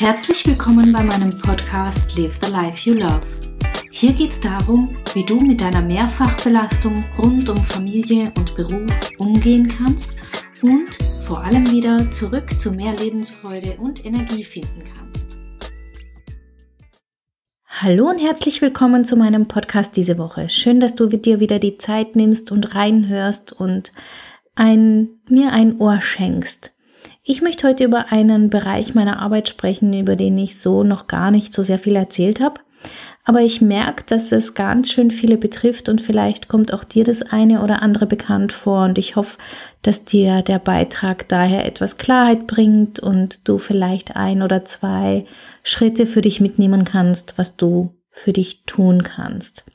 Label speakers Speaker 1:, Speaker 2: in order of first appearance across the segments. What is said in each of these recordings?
Speaker 1: Herzlich willkommen bei meinem Podcast Live the Life You Love. Hier geht es darum, wie du mit deiner Mehrfachbelastung rund um Familie und Beruf umgehen kannst und vor allem wieder zurück zu mehr Lebensfreude und Energie finden kannst.
Speaker 2: Hallo und herzlich willkommen zu meinem Podcast diese Woche. Schön, dass du dir wieder die Zeit nimmst und reinhörst und ein, mir ein Ohr schenkst. Ich möchte heute über einen Bereich meiner Arbeit sprechen, über den ich so noch gar nicht so sehr viel erzählt habe. Aber ich merke, dass es ganz schön viele betrifft und vielleicht kommt auch dir das eine oder andere bekannt vor und ich hoffe, dass dir der Beitrag daher etwas Klarheit bringt und du vielleicht ein oder zwei Schritte für dich mitnehmen kannst, was du für dich tun kannst.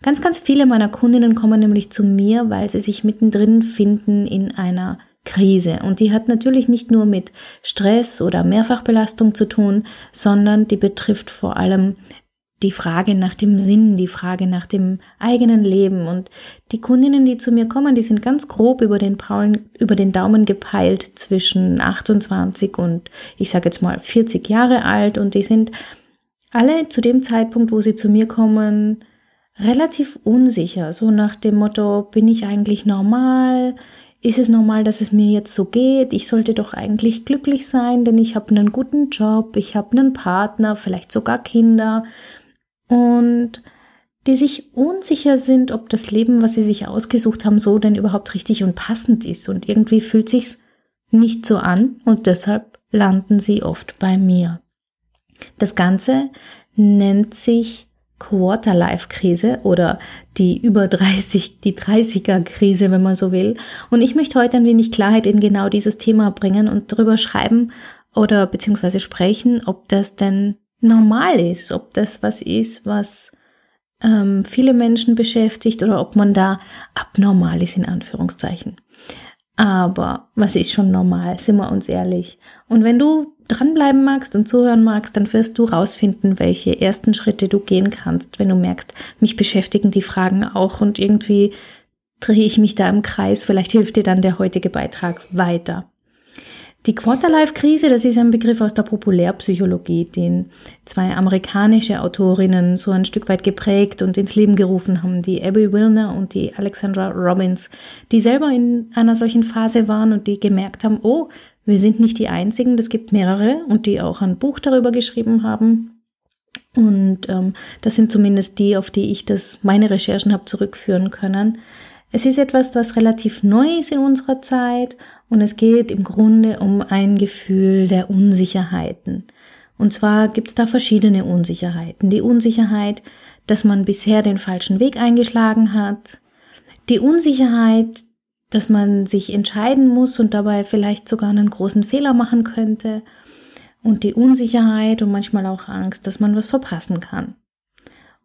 Speaker 2: Ganz, ganz viele meiner Kundinnen kommen nämlich zu mir, weil sie sich mittendrin finden in einer Krise. Und die hat natürlich nicht nur mit Stress oder Mehrfachbelastung zu tun, sondern die betrifft vor allem die Frage nach dem Sinn, die Frage nach dem eigenen Leben. Und die Kundinnen, die zu mir kommen, die sind ganz grob über den, Paulen, über den Daumen gepeilt zwischen 28 und ich sage jetzt mal 40 Jahre alt. Und die sind alle zu dem Zeitpunkt, wo sie zu mir kommen, relativ unsicher. So nach dem Motto, bin ich eigentlich normal? Ist es normal, dass es mir jetzt so geht? Ich sollte doch eigentlich glücklich sein, denn ich habe einen guten Job, ich habe einen Partner, vielleicht sogar Kinder und die sich unsicher sind, ob das Leben, was sie sich ausgesucht haben, so denn überhaupt richtig und passend ist und irgendwie fühlt sich's nicht so an und deshalb landen sie oft bei mir. Das Ganze nennt sich Quarter-Life-Krise oder die über 30, die 30er-Krise, wenn man so will. Und ich möchte heute ein wenig Klarheit in genau dieses Thema bringen und darüber schreiben oder beziehungsweise sprechen, ob das denn normal ist, ob das was ist, was ähm, viele Menschen beschäftigt oder ob man da abnormal ist, in Anführungszeichen. Aber was ist schon normal, sind wir uns ehrlich. Und wenn du dranbleiben magst und zuhören magst, dann wirst du rausfinden, welche ersten Schritte du gehen kannst, wenn du merkst, mich beschäftigen die Fragen auch und irgendwie drehe ich mich da im Kreis. Vielleicht hilft dir dann der heutige Beitrag weiter. Die Quarterlife-Krise, das ist ein Begriff aus der Populärpsychologie, den zwei amerikanische Autorinnen so ein Stück weit geprägt und ins Leben gerufen haben, die Abby Wilner und die Alexandra Robbins, die selber in einer solchen Phase waren und die gemerkt haben, oh, wir sind nicht die Einzigen, es gibt mehrere und die auch ein Buch darüber geschrieben haben. Und ähm, das sind zumindest die, auf die ich das meine Recherchen habe zurückführen können. Es ist etwas, was relativ neu ist in unserer Zeit und es geht im Grunde um ein Gefühl der Unsicherheiten. Und zwar gibt es da verschiedene Unsicherheiten. Die Unsicherheit, dass man bisher den falschen Weg eingeschlagen hat. Die Unsicherheit, dass man sich entscheiden muss und dabei vielleicht sogar einen großen Fehler machen könnte. Und die Unsicherheit und manchmal auch Angst, dass man was verpassen kann.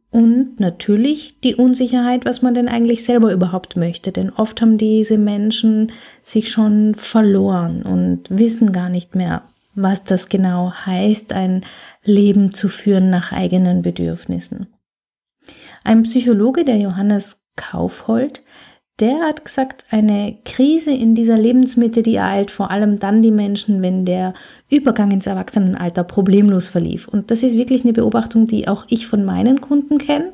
Speaker 2: Und natürlich die Unsicherheit, was man denn eigentlich selber überhaupt möchte. Denn oft haben diese Menschen sich schon verloren und wissen gar nicht mehr, was das genau heißt, ein Leben zu führen nach eigenen Bedürfnissen. Ein Psychologe, der Johannes Kaufhold, der hat gesagt, eine Krise in dieser Lebensmitte, die ereilt vor allem dann die Menschen, wenn der Übergang ins Erwachsenenalter problemlos verlief. Und das ist wirklich eine Beobachtung, die auch ich von meinen Kunden kenne,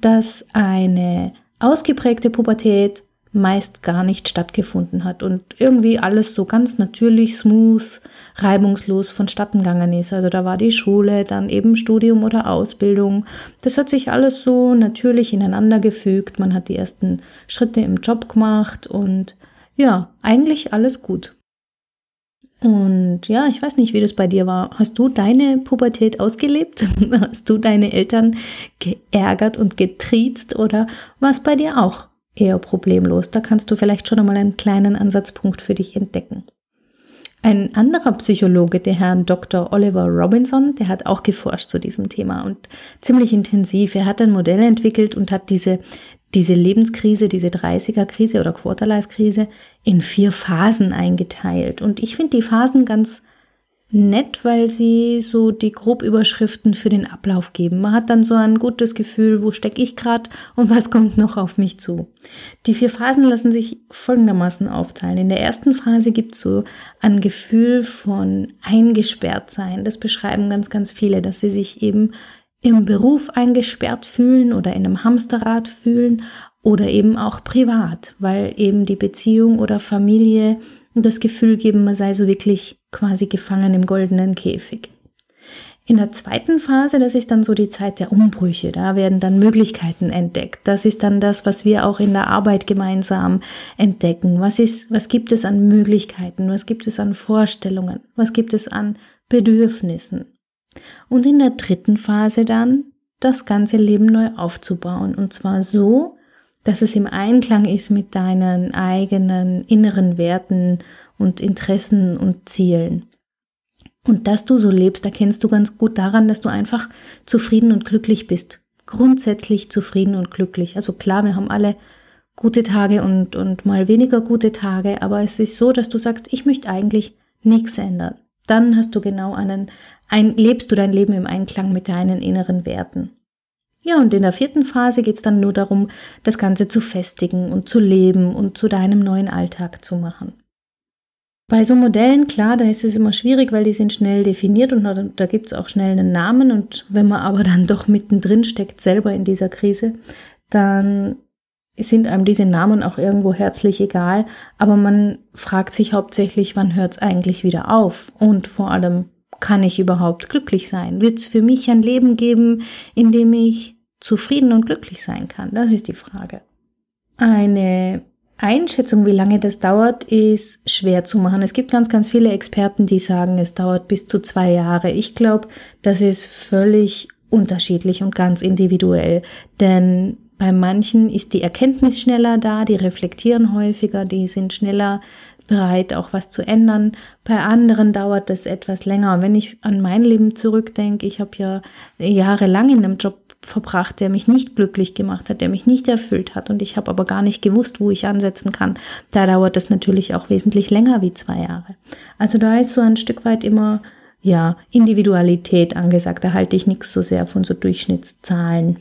Speaker 2: dass eine ausgeprägte Pubertät meist gar nicht stattgefunden hat und irgendwie alles so ganz natürlich, smooth, reibungslos vonstatten gegangen ist. Also da war die Schule, dann eben Studium oder Ausbildung. Das hat sich alles so natürlich ineinander gefügt. Man hat die ersten Schritte im Job gemacht und ja, eigentlich alles gut. Und ja, ich weiß nicht, wie das bei dir war. Hast du deine Pubertät ausgelebt? Hast du deine Eltern geärgert und getriezt oder war es bei dir auch eher problemlos. Da kannst du vielleicht schon einmal einen kleinen Ansatzpunkt für dich entdecken. Ein anderer Psychologe, der Herr Dr. Oliver Robinson, der hat auch geforscht zu diesem Thema und ziemlich intensiv. Er hat ein Modell entwickelt und hat diese, diese Lebenskrise, diese 30er-Krise oder Quarterlife-Krise in vier Phasen eingeteilt. Und ich finde die Phasen ganz nett, weil sie so die Grobüberschriften für den Ablauf geben. Man hat dann so ein gutes Gefühl, wo stecke ich gerade und was kommt noch auf mich zu. Die vier Phasen lassen sich folgendermaßen aufteilen. In der ersten Phase gibt es so ein Gefühl von eingesperrt sein. Das beschreiben ganz, ganz viele, dass sie sich eben im Beruf eingesperrt fühlen oder in einem Hamsterrad fühlen oder eben auch privat, weil eben die Beziehung oder Familie das Gefühl geben, man sei so wirklich quasi gefangen im goldenen Käfig. In der zweiten Phase, das ist dann so die Zeit der Umbrüche, da werden dann Möglichkeiten entdeckt. Das ist dann das, was wir auch in der Arbeit gemeinsam entdecken. Was ist, was gibt es an Möglichkeiten? Was gibt es an Vorstellungen? Was gibt es an Bedürfnissen? Und in der dritten Phase dann das ganze Leben neu aufzubauen. Und zwar so, dass es im Einklang ist mit deinen eigenen inneren Werten und Interessen und Zielen. Und dass du so lebst, erkennst du ganz gut daran, dass du einfach zufrieden und glücklich bist. Grundsätzlich zufrieden und glücklich. Also klar, wir haben alle gute Tage und, und mal weniger gute Tage, aber es ist so, dass du sagst, ich möchte eigentlich nichts ändern. Dann hast du genau einen, ein, lebst du dein Leben im Einklang mit deinen inneren Werten. Ja, und in der vierten Phase geht es dann nur darum, das Ganze zu festigen und zu leben und zu deinem neuen Alltag zu machen. Bei so Modellen, klar, da ist es immer schwierig, weil die sind schnell definiert und da, gibt es auch schnell einen Namen. Und wenn man aber dann doch mittendrin steckt, selber in dieser Krise, dann sind einem diese Namen auch irgendwo herzlich egal. Aber man fragt sich hauptsächlich, wann hört es eigentlich wieder auf? Und vor allem, kann ich überhaupt glücklich sein? Wird es für mich ein Leben geben, in dem ich zufrieden und glücklich sein kann? Das ist die Frage. Eine Einschätzung, wie lange das dauert, ist schwer zu machen. Es gibt ganz, ganz viele Experten, die sagen, es dauert bis zu zwei Jahre. Ich glaube, das ist völlig unterschiedlich und ganz individuell. Denn bei manchen ist die Erkenntnis schneller da, die reflektieren häufiger, die sind schneller bereit, auch was zu ändern. Bei anderen dauert es etwas länger. Wenn ich an mein Leben zurückdenke, ich habe ja jahrelang in einem Job verbracht, der mich nicht glücklich gemacht hat, der mich nicht erfüllt hat und ich habe aber gar nicht gewusst, wo ich ansetzen kann. Da dauert es natürlich auch wesentlich länger wie zwei Jahre. Also da ist so ein Stück weit immer ja Individualität angesagt. Da halte ich nichts so sehr von so Durchschnittszahlen.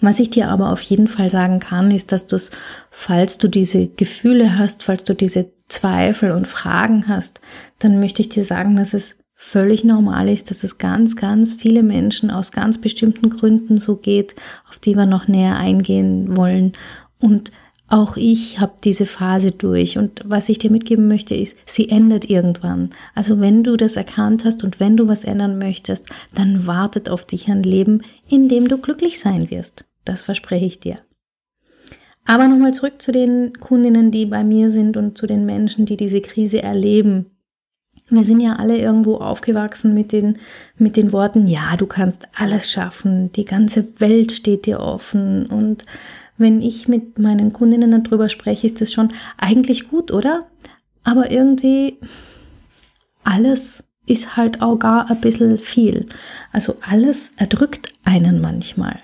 Speaker 2: Was ich dir aber auf jeden Fall sagen kann, ist, dass du es, falls du diese Gefühle hast, falls du diese Zweifel und Fragen hast, dann möchte ich dir sagen, dass es völlig normal ist, dass es ganz, ganz viele Menschen aus ganz bestimmten Gründen so geht, auf die wir noch näher eingehen wollen. Und auch ich habe diese Phase durch und was ich dir mitgeben möchte ist, sie endet irgendwann. Also wenn du das erkannt hast und wenn du was ändern möchtest, dann wartet auf dich ein Leben, in dem du glücklich sein wirst. Das verspreche ich dir. Aber nochmal zurück zu den Kundinnen, die bei mir sind und zu den Menschen, die diese Krise erleben. Wir sind ja alle irgendwo aufgewachsen mit den, mit den Worten, ja, du kannst alles schaffen, die ganze Welt steht dir offen. Und wenn ich mit meinen Kundinnen darüber spreche, ist das schon eigentlich gut, oder? Aber irgendwie alles ist halt auch gar ein bisschen viel. Also alles erdrückt einen manchmal.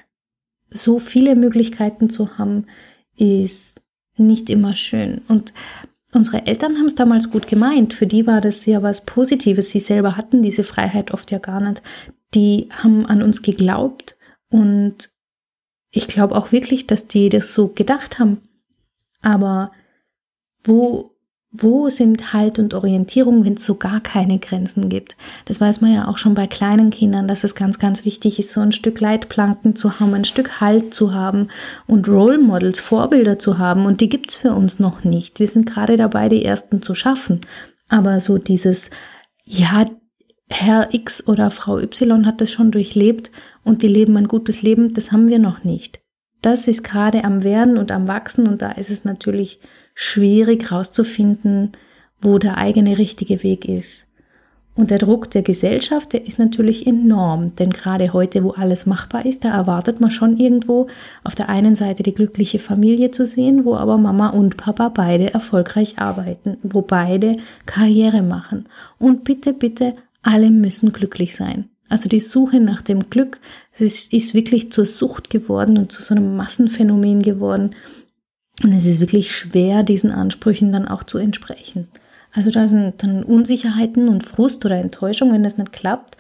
Speaker 2: So viele Möglichkeiten zu haben, ist nicht immer schön. Und Unsere Eltern haben es damals gut gemeint. Für die war das ja was Positives. Sie selber hatten diese Freiheit oft ja gar nicht. Die haben an uns geglaubt und ich glaube auch wirklich, dass die das so gedacht haben. Aber wo wo sind Halt und Orientierung, wenn es so gar keine Grenzen gibt? Das weiß man ja auch schon bei kleinen Kindern, dass es ganz, ganz wichtig ist, so ein Stück Leitplanken zu haben, ein Stück Halt zu haben und Role Models, Vorbilder zu haben. Und die gibt's für uns noch nicht. Wir sind gerade dabei, die ersten zu schaffen. Aber so dieses, ja, Herr X oder Frau Y hat das schon durchlebt und die leben ein gutes Leben, das haben wir noch nicht. Das ist gerade am Werden und am Wachsen und da ist es natürlich schwierig herauszufinden, wo der eigene richtige Weg ist. Und der Druck der Gesellschaft, der ist natürlich enorm, denn gerade heute, wo alles machbar ist, da erwartet man schon irgendwo auf der einen Seite die glückliche Familie zu sehen, wo aber Mama und Papa beide erfolgreich arbeiten, wo beide Karriere machen. Und bitte, bitte, alle müssen glücklich sein. Also die Suche nach dem Glück ist, ist wirklich zur Sucht geworden und zu so einem Massenphänomen geworden, und es ist wirklich schwer, diesen Ansprüchen dann auch zu entsprechen. Also da sind dann Unsicherheiten und Frust oder Enttäuschung, wenn das nicht klappt,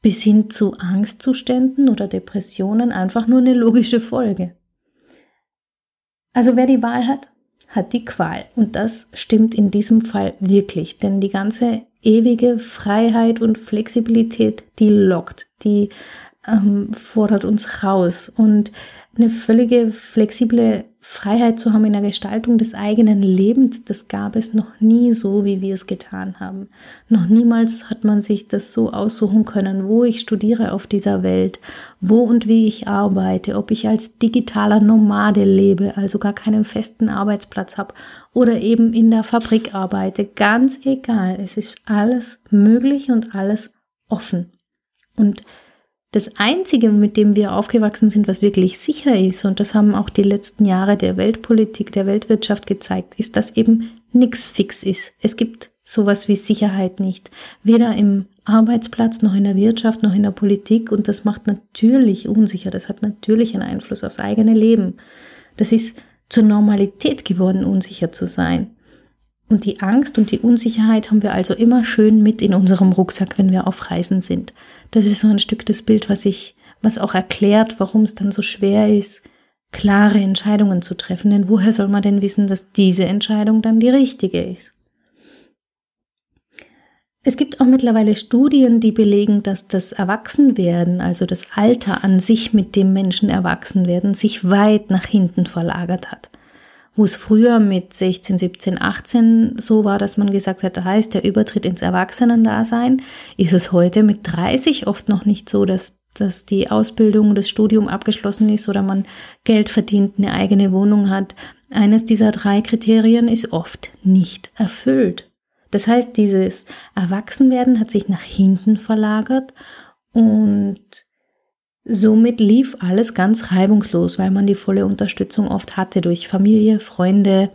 Speaker 2: bis hin zu Angstzuständen oder Depressionen einfach nur eine logische Folge. Also wer die Wahl hat, hat die Qual. Und das stimmt in diesem Fall wirklich, denn die ganze ewige Freiheit und Flexibilität, die lockt, die ähm, fordert uns raus. Und eine völlige flexible Freiheit zu haben in der Gestaltung des eigenen Lebens, das gab es noch nie so, wie wir es getan haben. Noch niemals hat man sich das so aussuchen können, wo ich studiere auf dieser Welt, wo und wie ich arbeite, ob ich als digitaler Nomade lebe, also gar keinen festen Arbeitsplatz habe oder eben in der Fabrik arbeite. Ganz egal, es ist alles möglich und alles offen. Und das Einzige, mit dem wir aufgewachsen sind, was wirklich sicher ist, und das haben auch die letzten Jahre der Weltpolitik, der Weltwirtschaft gezeigt, ist, dass eben nichts fix ist. Es gibt sowas wie Sicherheit nicht. Weder im Arbeitsplatz, noch in der Wirtschaft, noch in der Politik. Und das macht natürlich unsicher. Das hat natürlich einen Einfluss aufs eigene Leben. Das ist zur Normalität geworden, unsicher zu sein. Und die Angst und die Unsicherheit haben wir also immer schön mit in unserem Rucksack, wenn wir auf Reisen sind. Das ist so ein Stück des Bild, was ich, was auch erklärt, warum es dann so schwer ist, klare Entscheidungen zu treffen. Denn woher soll man denn wissen, dass diese Entscheidung dann die richtige ist? Es gibt auch mittlerweile Studien, die belegen, dass das Erwachsenwerden, also das Alter an sich mit dem Menschen Erwachsenwerden, sich weit nach hinten verlagert hat wo es früher mit 16, 17, 18 so war, dass man gesagt hat, da heißt der Übertritt ins Erwachsenendasein, ist es heute mit 30 oft noch nicht so, dass, dass die Ausbildung, das Studium abgeschlossen ist oder man Geld verdient, eine eigene Wohnung hat. Eines dieser drei Kriterien ist oft nicht erfüllt. Das heißt, dieses Erwachsenwerden hat sich nach hinten verlagert und Somit lief alles ganz reibungslos, weil man die volle Unterstützung oft hatte durch Familie, Freunde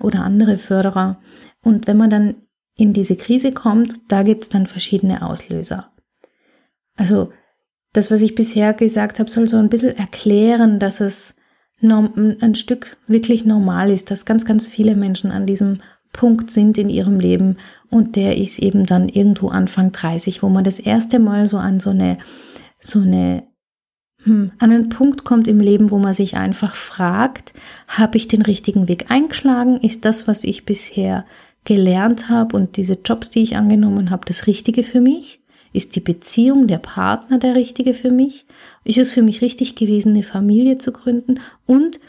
Speaker 2: oder andere Förderer. Und wenn man dann in diese Krise kommt, da gibt es dann verschiedene Auslöser. Also das, was ich bisher gesagt habe, soll so ein bisschen erklären, dass es ein Stück wirklich normal ist, dass ganz, ganz viele Menschen an diesem Punkt sind in ihrem Leben und der ist eben dann irgendwo Anfang 30, wo man das erste Mal so an so eine, so eine an einen Punkt kommt im Leben, wo man sich einfach fragt, habe ich den richtigen Weg eingeschlagen? Ist das, was ich bisher gelernt habe und diese Jobs, die ich angenommen habe, das Richtige für mich? Ist die Beziehung, der Partner der Richtige für mich? Ist es für mich richtig gewesen, eine Familie zu gründen? Und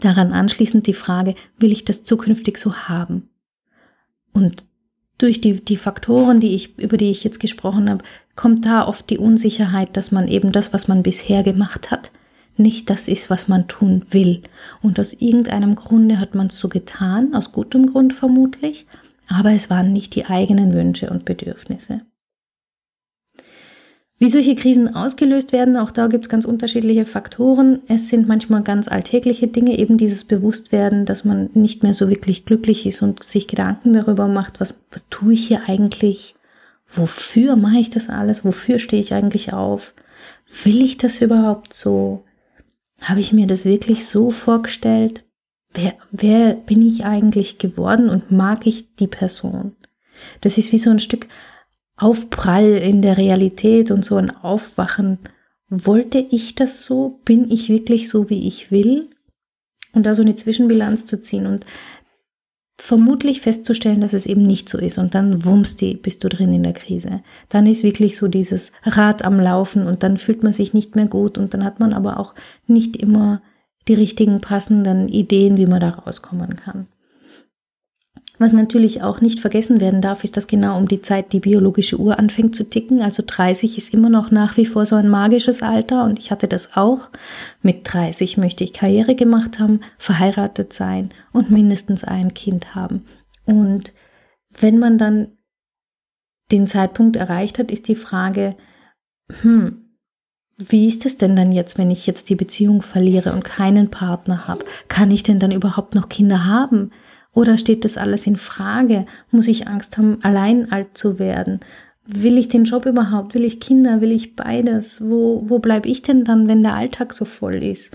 Speaker 2: daran anschließend die Frage, will ich das zukünftig so haben? Und durch die, die Faktoren, die ich, über die ich jetzt gesprochen habe, kommt da oft die Unsicherheit, dass man eben das, was man bisher gemacht hat, nicht das ist, was man tun will. Und aus irgendeinem Grunde hat man es so getan, aus gutem Grund vermutlich, aber es waren nicht die eigenen Wünsche und Bedürfnisse. Wie solche Krisen ausgelöst werden, auch da gibt es ganz unterschiedliche Faktoren. Es sind manchmal ganz alltägliche Dinge, eben dieses Bewusstwerden, dass man nicht mehr so wirklich glücklich ist und sich Gedanken darüber macht, was, was tue ich hier eigentlich? Wofür mache ich das alles? Wofür stehe ich eigentlich auf? Will ich das überhaupt so? Habe ich mir das wirklich so vorgestellt? Wer, wer bin ich eigentlich geworden und mag ich die Person? Das ist wie so ein Stück Aufprall in der Realität und so ein Aufwachen. Wollte ich das so? Bin ich wirklich so, wie ich will? Und da so eine Zwischenbilanz zu ziehen und vermutlich festzustellen, dass es eben nicht so ist und dann wummst die, bist du drin in der Krise. Dann ist wirklich so dieses Rad am Laufen und dann fühlt man sich nicht mehr gut und dann hat man aber auch nicht immer die richtigen passenden Ideen, wie man da rauskommen kann. Was natürlich auch nicht vergessen werden darf, ist, dass genau um die Zeit die biologische Uhr anfängt zu ticken. Also 30 ist immer noch nach wie vor so ein magisches Alter und ich hatte das auch. Mit 30 möchte ich Karriere gemacht haben, verheiratet sein und mindestens ein Kind haben. Und wenn man dann den Zeitpunkt erreicht hat, ist die Frage, hm, wie ist es denn dann jetzt, wenn ich jetzt die Beziehung verliere und keinen Partner habe? Kann ich denn dann überhaupt noch Kinder haben? Oder steht das alles in Frage? Muss ich Angst haben, allein alt zu werden? Will ich den Job überhaupt? Will ich Kinder? Will ich beides? Wo, wo bleibe ich denn dann, wenn der Alltag so voll ist?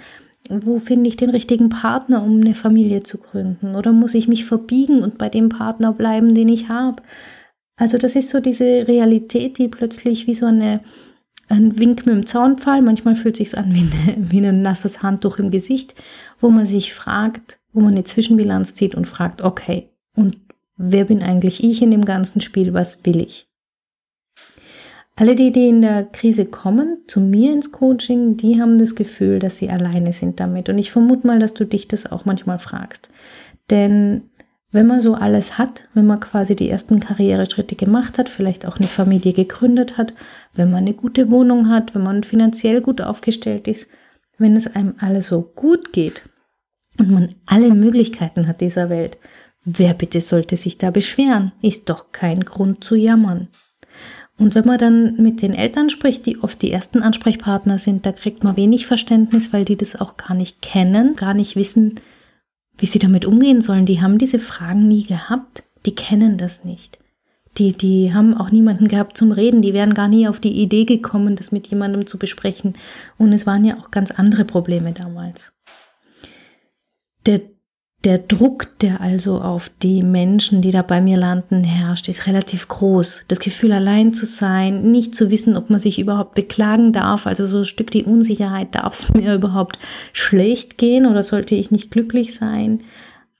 Speaker 2: wo finde ich den richtigen Partner, um eine Familie zu gründen? Oder muss ich mich verbiegen und bei dem Partner bleiben, den ich habe? Also das ist so diese Realität, die plötzlich wie so eine, ein Wink mit dem Zaunpfahl, manchmal fühlt sich an wie, eine, wie ein nasses Handtuch im Gesicht, wo man sich fragt, wo man eine Zwischenbilanz zieht und fragt, okay, und wer bin eigentlich ich in dem ganzen Spiel, was will ich? Alle die, die in der Krise kommen, zu mir ins Coaching, die haben das Gefühl, dass sie alleine sind damit. Und ich vermute mal, dass du dich das auch manchmal fragst. Denn wenn man so alles hat, wenn man quasi die ersten Karriereschritte gemacht hat, vielleicht auch eine Familie gegründet hat, wenn man eine gute Wohnung hat, wenn man finanziell gut aufgestellt ist, wenn es einem alles so gut geht und man alle Möglichkeiten hat dieser Welt, wer bitte sollte sich da beschweren? Ist doch kein Grund zu jammern. Und wenn man dann mit den Eltern spricht, die oft die ersten Ansprechpartner sind, da kriegt man wenig Verständnis, weil die das auch gar nicht kennen, gar nicht wissen, wie sie damit umgehen sollen. Die haben diese Fragen nie gehabt, die kennen das nicht. Die, die haben auch niemanden gehabt zum Reden, die wären gar nie auf die Idee gekommen, das mit jemandem zu besprechen. Und es waren ja auch ganz andere Probleme damals. Der der Druck, der also auf die Menschen, die da bei mir landen, herrscht, ist relativ groß. Das Gefühl, allein zu sein, nicht zu wissen, ob man sich überhaupt beklagen darf, also so ein Stück die Unsicherheit, darf es mir überhaupt schlecht gehen oder sollte ich nicht glücklich sein?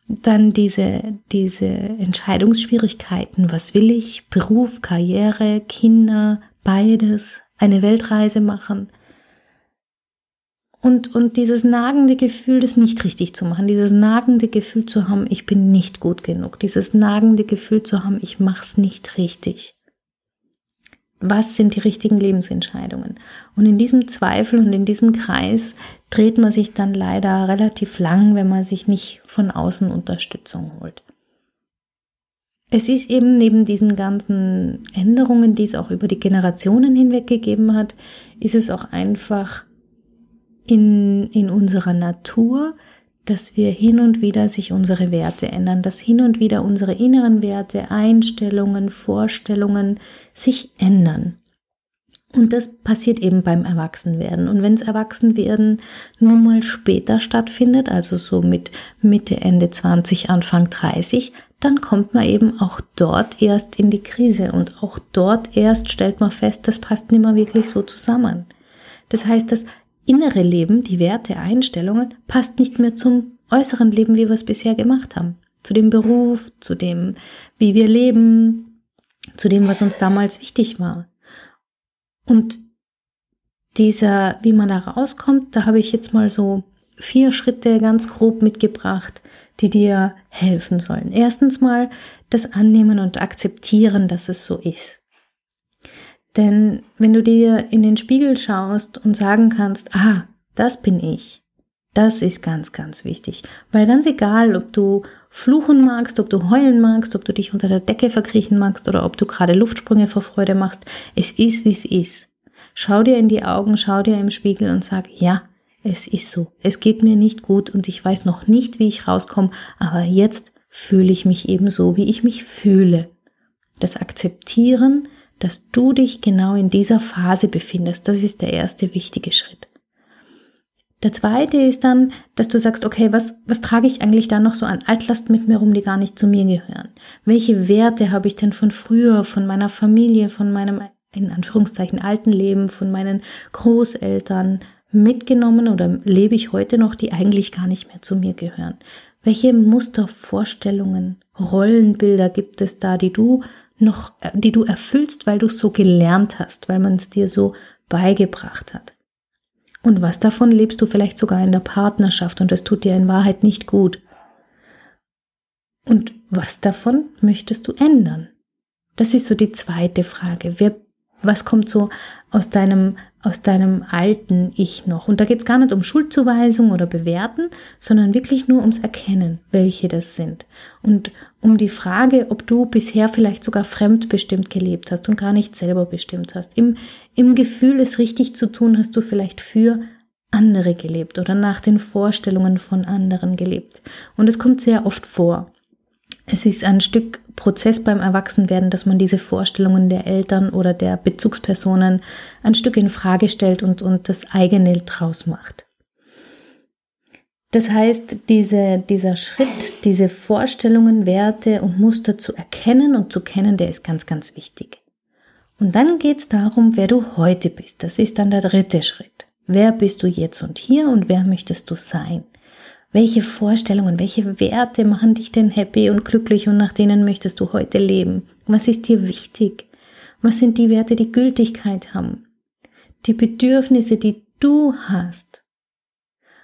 Speaker 2: Dann diese, diese Entscheidungsschwierigkeiten. Was will ich? Beruf, Karriere, Kinder, beides, eine Weltreise machen und, und dieses nagende Gefühl, das nicht richtig zu machen, dieses nagende Gefühl zu haben, ich bin nicht gut genug, dieses nagende Gefühl zu haben, ich mach's nicht richtig. Was sind die richtigen Lebensentscheidungen? Und in diesem Zweifel und in diesem Kreis dreht man sich dann leider relativ lang, wenn man sich nicht von außen Unterstützung holt. Es ist eben neben diesen ganzen Änderungen, die es auch über die Generationen hinweg gegeben hat, ist es auch einfach in, in unserer Natur, dass wir hin und wieder sich unsere Werte ändern, dass hin und wieder unsere inneren Werte, Einstellungen, Vorstellungen sich ändern. Und das passiert eben beim Erwachsenwerden. Und wenn es Erwachsenwerden nun mal später stattfindet, also so mit Mitte, Ende 20, Anfang 30, dann kommt man eben auch dort erst in die Krise und auch dort erst stellt man fest, das passt nicht mehr wirklich so zusammen. Das heißt, das innere Leben, die Werte, Einstellungen, passt nicht mehr zum äußeren Leben, wie wir es bisher gemacht haben. Zu dem Beruf, zu dem, wie wir leben, zu dem, was uns damals wichtig war. Und dieser, wie man da rauskommt, da habe ich jetzt mal so vier Schritte ganz grob mitgebracht, die dir helfen sollen. Erstens mal das Annehmen und Akzeptieren, dass es so ist. Denn wenn du dir in den Spiegel schaust und sagen kannst, ah, das bin ich, das ist ganz, ganz wichtig. Weil ganz egal, ob du fluchen magst, ob du heulen magst, ob du dich unter der Decke verkriechen magst oder ob du gerade Luftsprünge vor Freude machst, es ist, wie es ist. Schau dir in die Augen, schau dir im Spiegel und sag, ja, es ist so. Es geht mir nicht gut und ich weiß noch nicht, wie ich rauskomme, aber jetzt fühle ich mich eben so, wie ich mich fühle. Das Akzeptieren, dass du dich genau in dieser Phase befindest. Das ist der erste wichtige Schritt. Der zweite ist dann, dass du sagst, okay, was, was trage ich eigentlich da noch so an Altlast mit mir rum, die gar nicht zu mir gehören? Welche Werte habe ich denn von früher, von meiner Familie, von meinem, in Anführungszeichen, alten Leben, von meinen Großeltern mitgenommen oder lebe ich heute noch, die eigentlich gar nicht mehr zu mir gehören? Welche Muster, Vorstellungen, Rollenbilder gibt es da, die du noch, äh, die du erfüllst, weil du es so gelernt hast, weil man es dir so beigebracht hat. Und was davon lebst du vielleicht sogar in der Partnerschaft und es tut dir in Wahrheit nicht gut. Und was davon möchtest du ändern? Das ist so die zweite Frage. Wer was kommt so aus deinem, aus deinem alten Ich noch? Und da geht es gar nicht um Schuldzuweisung oder Bewerten, sondern wirklich nur ums Erkennen, welche das sind. Und um die Frage, ob du bisher vielleicht sogar fremdbestimmt gelebt hast und gar nicht selber bestimmt hast. Im, im Gefühl, es richtig zu tun, hast du vielleicht für andere gelebt oder nach den Vorstellungen von anderen gelebt. Und es kommt sehr oft vor. Es ist ein Stück Prozess beim Erwachsenwerden, dass man diese Vorstellungen der Eltern oder der Bezugspersonen ein Stück in Frage stellt und, und das eigene draus macht. Das heißt, diese, dieser Schritt, diese Vorstellungen, Werte und Muster zu erkennen und zu kennen, der ist ganz, ganz wichtig. Und dann geht es darum, wer du heute bist. Das ist dann der dritte Schritt. Wer bist du jetzt und hier und wer möchtest du sein? Welche Vorstellungen, welche Werte machen dich denn happy und glücklich und nach denen möchtest du heute leben? Was ist dir wichtig? Was sind die Werte, die Gültigkeit haben? Die Bedürfnisse, die du hast?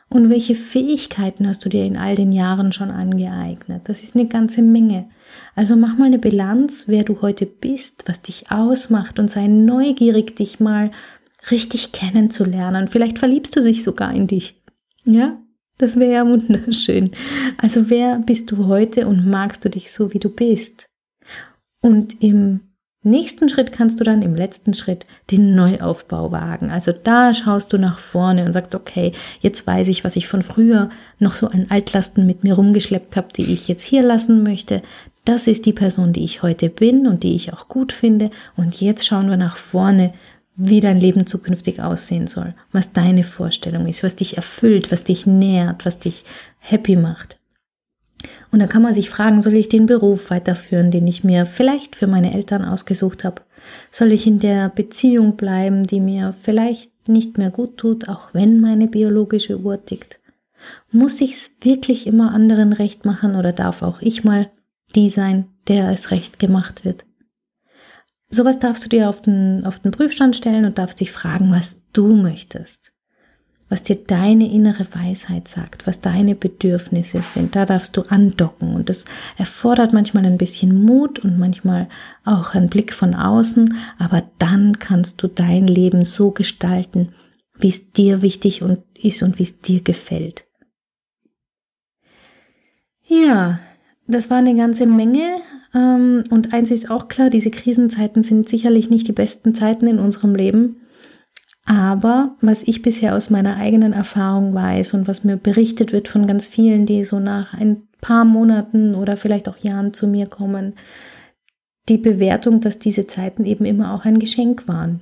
Speaker 2: Und welche Fähigkeiten hast du dir in all den Jahren schon angeeignet? Das ist eine ganze Menge. Also mach mal eine Bilanz, wer du heute bist, was dich ausmacht und sei neugierig, dich mal richtig kennenzulernen. Vielleicht verliebst du dich sogar in dich. Ja? Das wäre ja wunderschön. Also wer bist du heute und magst du dich so, wie du bist? Und im nächsten Schritt kannst du dann im letzten Schritt den Neuaufbau wagen. Also da schaust du nach vorne und sagst, okay, jetzt weiß ich, was ich von früher noch so an Altlasten mit mir rumgeschleppt habe, die ich jetzt hier lassen möchte. Das ist die Person, die ich heute bin und die ich auch gut finde. Und jetzt schauen wir nach vorne, wie dein Leben zukünftig aussehen soll, was deine Vorstellung ist, was dich erfüllt, was dich nährt, was dich happy macht. Und da kann man sich fragen, soll ich den Beruf weiterführen, den ich mir vielleicht für meine Eltern ausgesucht habe? Soll ich in der Beziehung bleiben, die mir vielleicht nicht mehr gut tut, auch wenn meine biologische Uhr tickt? Muss ich's wirklich immer anderen recht machen oder darf auch ich mal die sein, der es recht gemacht wird? Sowas darfst du dir auf den, auf den Prüfstand stellen und darfst dich fragen, was du möchtest was dir deine innere Weisheit sagt, was deine Bedürfnisse sind. Da darfst du andocken und das erfordert manchmal ein bisschen Mut und manchmal auch einen Blick von außen, aber dann kannst du dein Leben so gestalten, wie es dir wichtig und ist und wie es dir gefällt. Ja, das war eine ganze Menge. Ähm, und eins ist auch klar, diese Krisenzeiten sind sicherlich nicht die besten Zeiten in unserem Leben. Aber was ich bisher aus meiner eigenen Erfahrung weiß und was mir berichtet wird von ganz vielen, die so nach ein paar Monaten oder vielleicht auch Jahren zu mir kommen, die Bewertung, dass diese Zeiten eben immer auch ein Geschenk waren.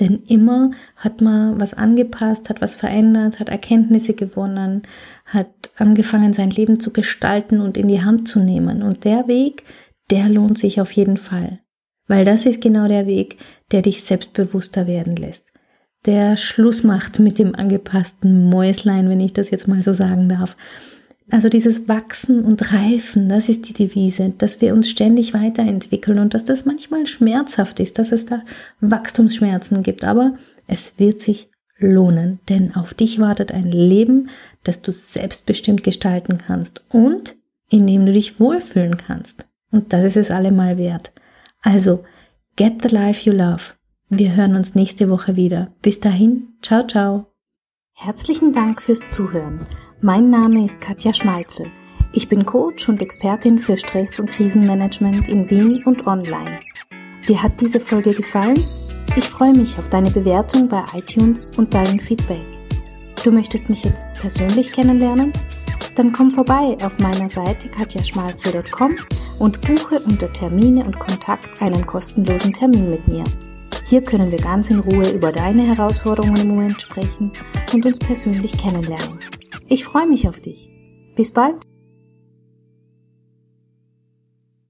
Speaker 2: Denn immer hat man was angepasst, hat was verändert, hat Erkenntnisse gewonnen, hat angefangen, sein Leben zu gestalten und in die Hand zu nehmen. Und der Weg, der lohnt sich auf jeden Fall. Weil das ist genau der Weg, der dich selbstbewusster werden lässt der Schluss macht mit dem angepassten Mäuslein, wenn ich das jetzt mal so sagen darf. Also dieses Wachsen und Reifen, das ist die Devise, dass wir uns ständig weiterentwickeln und dass das manchmal schmerzhaft ist, dass es da Wachstumsschmerzen gibt, aber es wird sich lohnen, denn auf dich wartet ein Leben, das du selbstbestimmt gestalten kannst und in dem du dich wohlfühlen kannst. Und das ist es allemal wert. Also, get the life you love. Wir hören uns nächste Woche wieder. Bis dahin, ciao, ciao.
Speaker 1: Herzlichen Dank fürs Zuhören. Mein Name ist Katja Schmalzel. Ich bin Coach und Expertin für Stress- und Krisenmanagement in Wien und online. Dir hat diese Folge gefallen? Ich freue mich auf deine Bewertung bei iTunes und dein Feedback. Du möchtest mich jetzt persönlich kennenlernen? Dann komm vorbei auf meiner Seite katjaschmalzel.com und buche unter Termine und Kontakt einen kostenlosen Termin mit mir. Hier können wir ganz in Ruhe über deine Herausforderungen im Moment sprechen und uns persönlich kennenlernen. Ich freue mich auf dich. Bis bald!